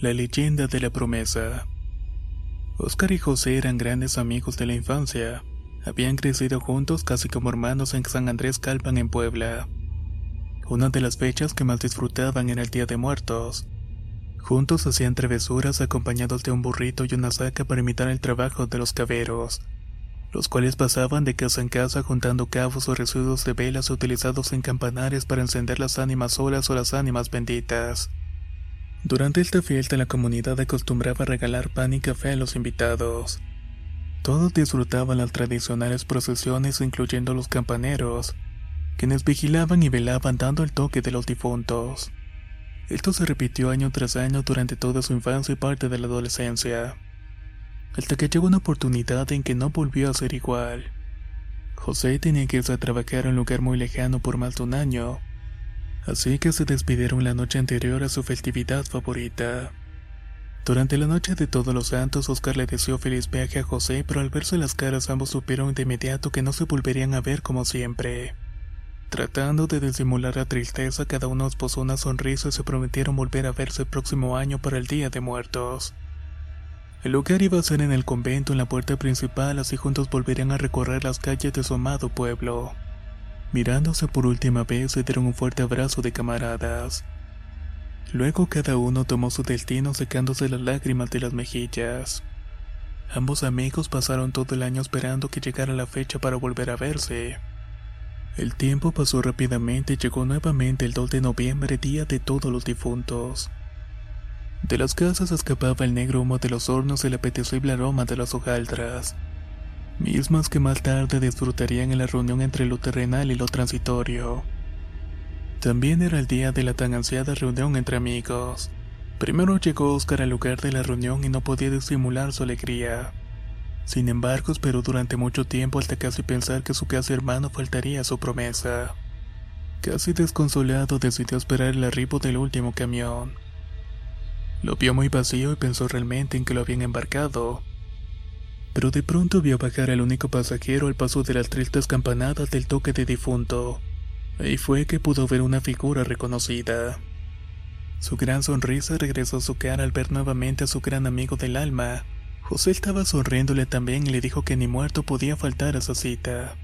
La leyenda de la promesa. Oscar y José eran grandes amigos de la infancia. Habían crecido juntos casi como hermanos en San Andrés Calpan en Puebla. Una de las fechas que más disfrutaban era el Día de Muertos. Juntos hacían travesuras acompañados de un burrito y una saca para imitar el trabajo de los caveros, los cuales pasaban de casa en casa juntando cabos o residuos de velas utilizados en campanares para encender las ánimas solas o las ánimas benditas. Durante esta fiesta la comunidad acostumbraba a regalar pan y café a los invitados. Todos disfrutaban las tradicionales procesiones incluyendo los campaneros, quienes vigilaban y velaban dando el toque de los difuntos. Esto se repitió año tras año durante toda su infancia y parte de la adolescencia, hasta que llegó una oportunidad en que no volvió a ser igual. José tenía que irse a trabajar en un lugar muy lejano por más de un año, así que se despidieron la noche anterior a su festividad favorita. Durante la noche de todos los santos, Oscar le deseó feliz viaje a José, pero al verse las caras ambos supieron de inmediato que no se volverían a ver como siempre. Tratando de disimular la tristeza, cada uno esposó una sonrisa y se prometieron volver a verse el próximo año para el Día de Muertos. El lugar iba a ser en el convento en la puerta principal, así juntos volverían a recorrer las calles de su amado pueblo. Mirándose por última vez se dieron un fuerte abrazo de camaradas. Luego cada uno tomó su destino secándose las lágrimas de las mejillas. Ambos amigos pasaron todo el año esperando que llegara la fecha para volver a verse. El tiempo pasó rápidamente y llegó nuevamente el 2 de noviembre, día de todos los difuntos. De las casas escapaba el negro humo de los hornos y el apetecible aroma de las hojaldras mismas que más tarde disfrutarían en la reunión entre lo terrenal y lo transitorio. También era el día de la tan ansiada reunión entre amigos. Primero llegó Oscar al lugar de la reunión y no podía disimular su alegría. Sin embargo, esperó durante mucho tiempo hasta casi pensar que su casi hermano faltaría a su promesa. Casi desconsolado decidió esperar el arribo del último camión. Lo vio muy vacío y pensó realmente en que lo habían embarcado pero de pronto vio bajar al único pasajero al paso de las tristes campanadas del toque de difunto. Ahí fue que pudo ver una figura reconocida. Su gran sonrisa regresó a su cara al ver nuevamente a su gran amigo del alma. José estaba sonriéndole también y le dijo que ni muerto podía faltar a esa cita.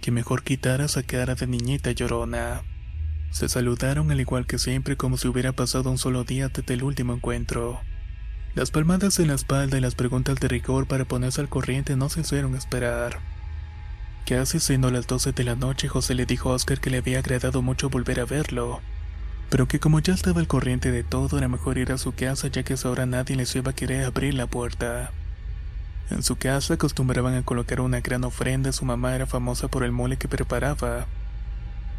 Que mejor quitara esa cara de niñita llorona. Se saludaron al igual que siempre como si hubiera pasado un solo día desde el último encuentro. Las palmadas en la espalda y las preguntas de rigor para ponerse al corriente no se hicieron esperar. Casi siendo las 12 de la noche, José le dijo a Oscar que le había agradado mucho volver a verlo, pero que como ya estaba al corriente de todo, era mejor ir a su casa ya que ahora nadie les iba a querer abrir la puerta. En su casa acostumbraban a colocar una gran ofrenda, su mamá era famosa por el mole que preparaba.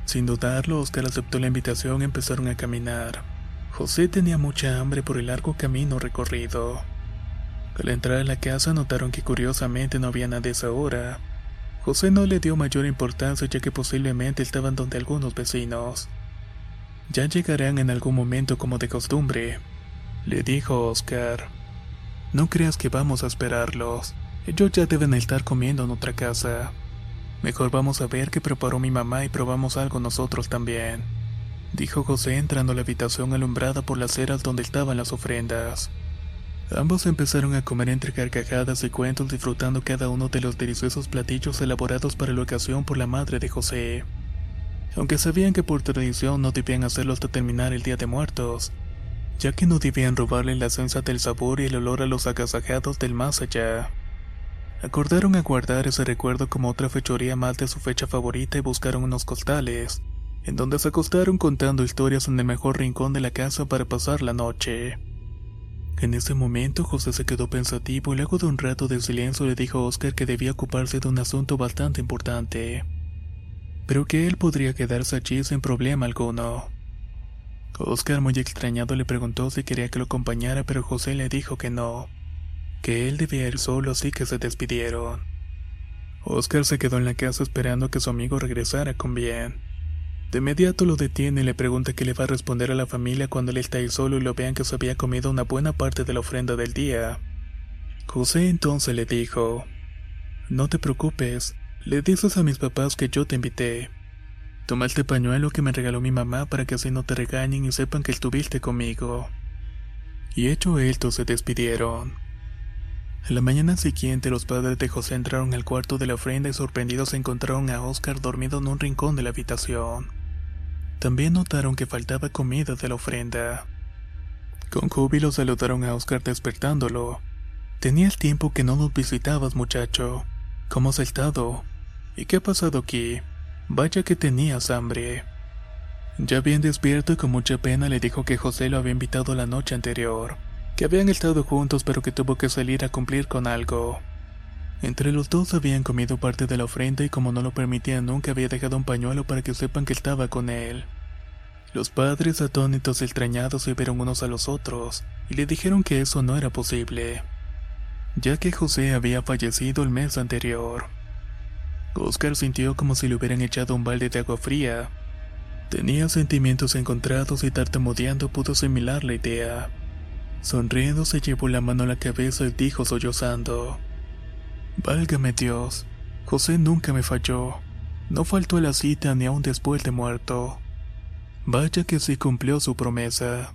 Sin dudarlo, Oscar aceptó la invitación y empezaron a caminar. José tenía mucha hambre por el largo camino recorrido. Al entrar a la casa notaron que curiosamente no había nadie a esa hora. José no le dio mayor importancia ya que posiblemente estaban donde algunos vecinos. Ya llegarán en algún momento como de costumbre, le dijo Oscar. No creas que vamos a esperarlos. Ellos ya deben estar comiendo en otra casa. Mejor vamos a ver qué preparó mi mamá y probamos algo nosotros también dijo José entrando a la habitación alumbrada por las ceras donde estaban las ofrendas. Ambos empezaron a comer entre carcajadas y cuentos disfrutando cada uno de los deliciosos platillos elaborados para la ocasión por la madre de José. Aunque sabían que por tradición no debían hacerlo hasta terminar el Día de Muertos, ya que no debían robarle la esencia del sabor y el olor a los agasajados del más allá. Acordaron a guardar ese recuerdo como otra fechoría más de su fecha favorita y buscaron unos costales, en donde se acostaron contando historias en el mejor rincón de la casa para pasar la noche. En ese momento José se quedó pensativo y luego de un rato de silencio le dijo a Oscar que debía ocuparse de un asunto bastante importante, pero que él podría quedarse allí sin problema alguno. Oscar muy extrañado le preguntó si quería que lo acompañara pero José le dijo que no, que él debía ir solo así que se despidieron. Oscar se quedó en la casa esperando que su amigo regresara con bien. De inmediato lo detiene y le pregunta qué le va a responder a la familia cuando él está ahí solo y lo vean que se había comido una buena parte de la ofrenda del día. José entonces le dijo, No te preocupes, le dices a mis papás que yo te invité. Toma este pañuelo que me regaló mi mamá para que así no te regañen y sepan que estuviste conmigo. Y hecho esto se despidieron. A la mañana siguiente los padres de José entraron al cuarto de la ofrenda y sorprendidos encontraron a Oscar dormido en un rincón de la habitación. También notaron que faltaba comida de la ofrenda. Con júbilo saludaron a Oscar despertándolo. Tenía el tiempo que no nos visitabas, muchacho. ¿Cómo has estado? ¿Y qué ha pasado aquí? Vaya que tenías hambre. Ya bien despierto y con mucha pena le dijo que José lo había invitado la noche anterior, que habían estado juntos pero que tuvo que salir a cumplir con algo. Entre los dos habían comido parte de la ofrenda y como no lo permitían nunca había dejado un pañuelo para que sepan que estaba con él. Los padres atónitos y extrañados se vieron unos a los otros y le dijeron que eso no era posible, ya que José había fallecido el mes anterior. Oscar sintió como si le hubieran echado un balde de agua fría. Tenía sentimientos encontrados y tartamudeando pudo asimilar la idea. Sonriendo se llevó la mano a la cabeza y dijo sollozando. Válgame Dios, José nunca me falló. No faltó a la cita ni aun después de muerto. Vaya que sí cumplió su promesa.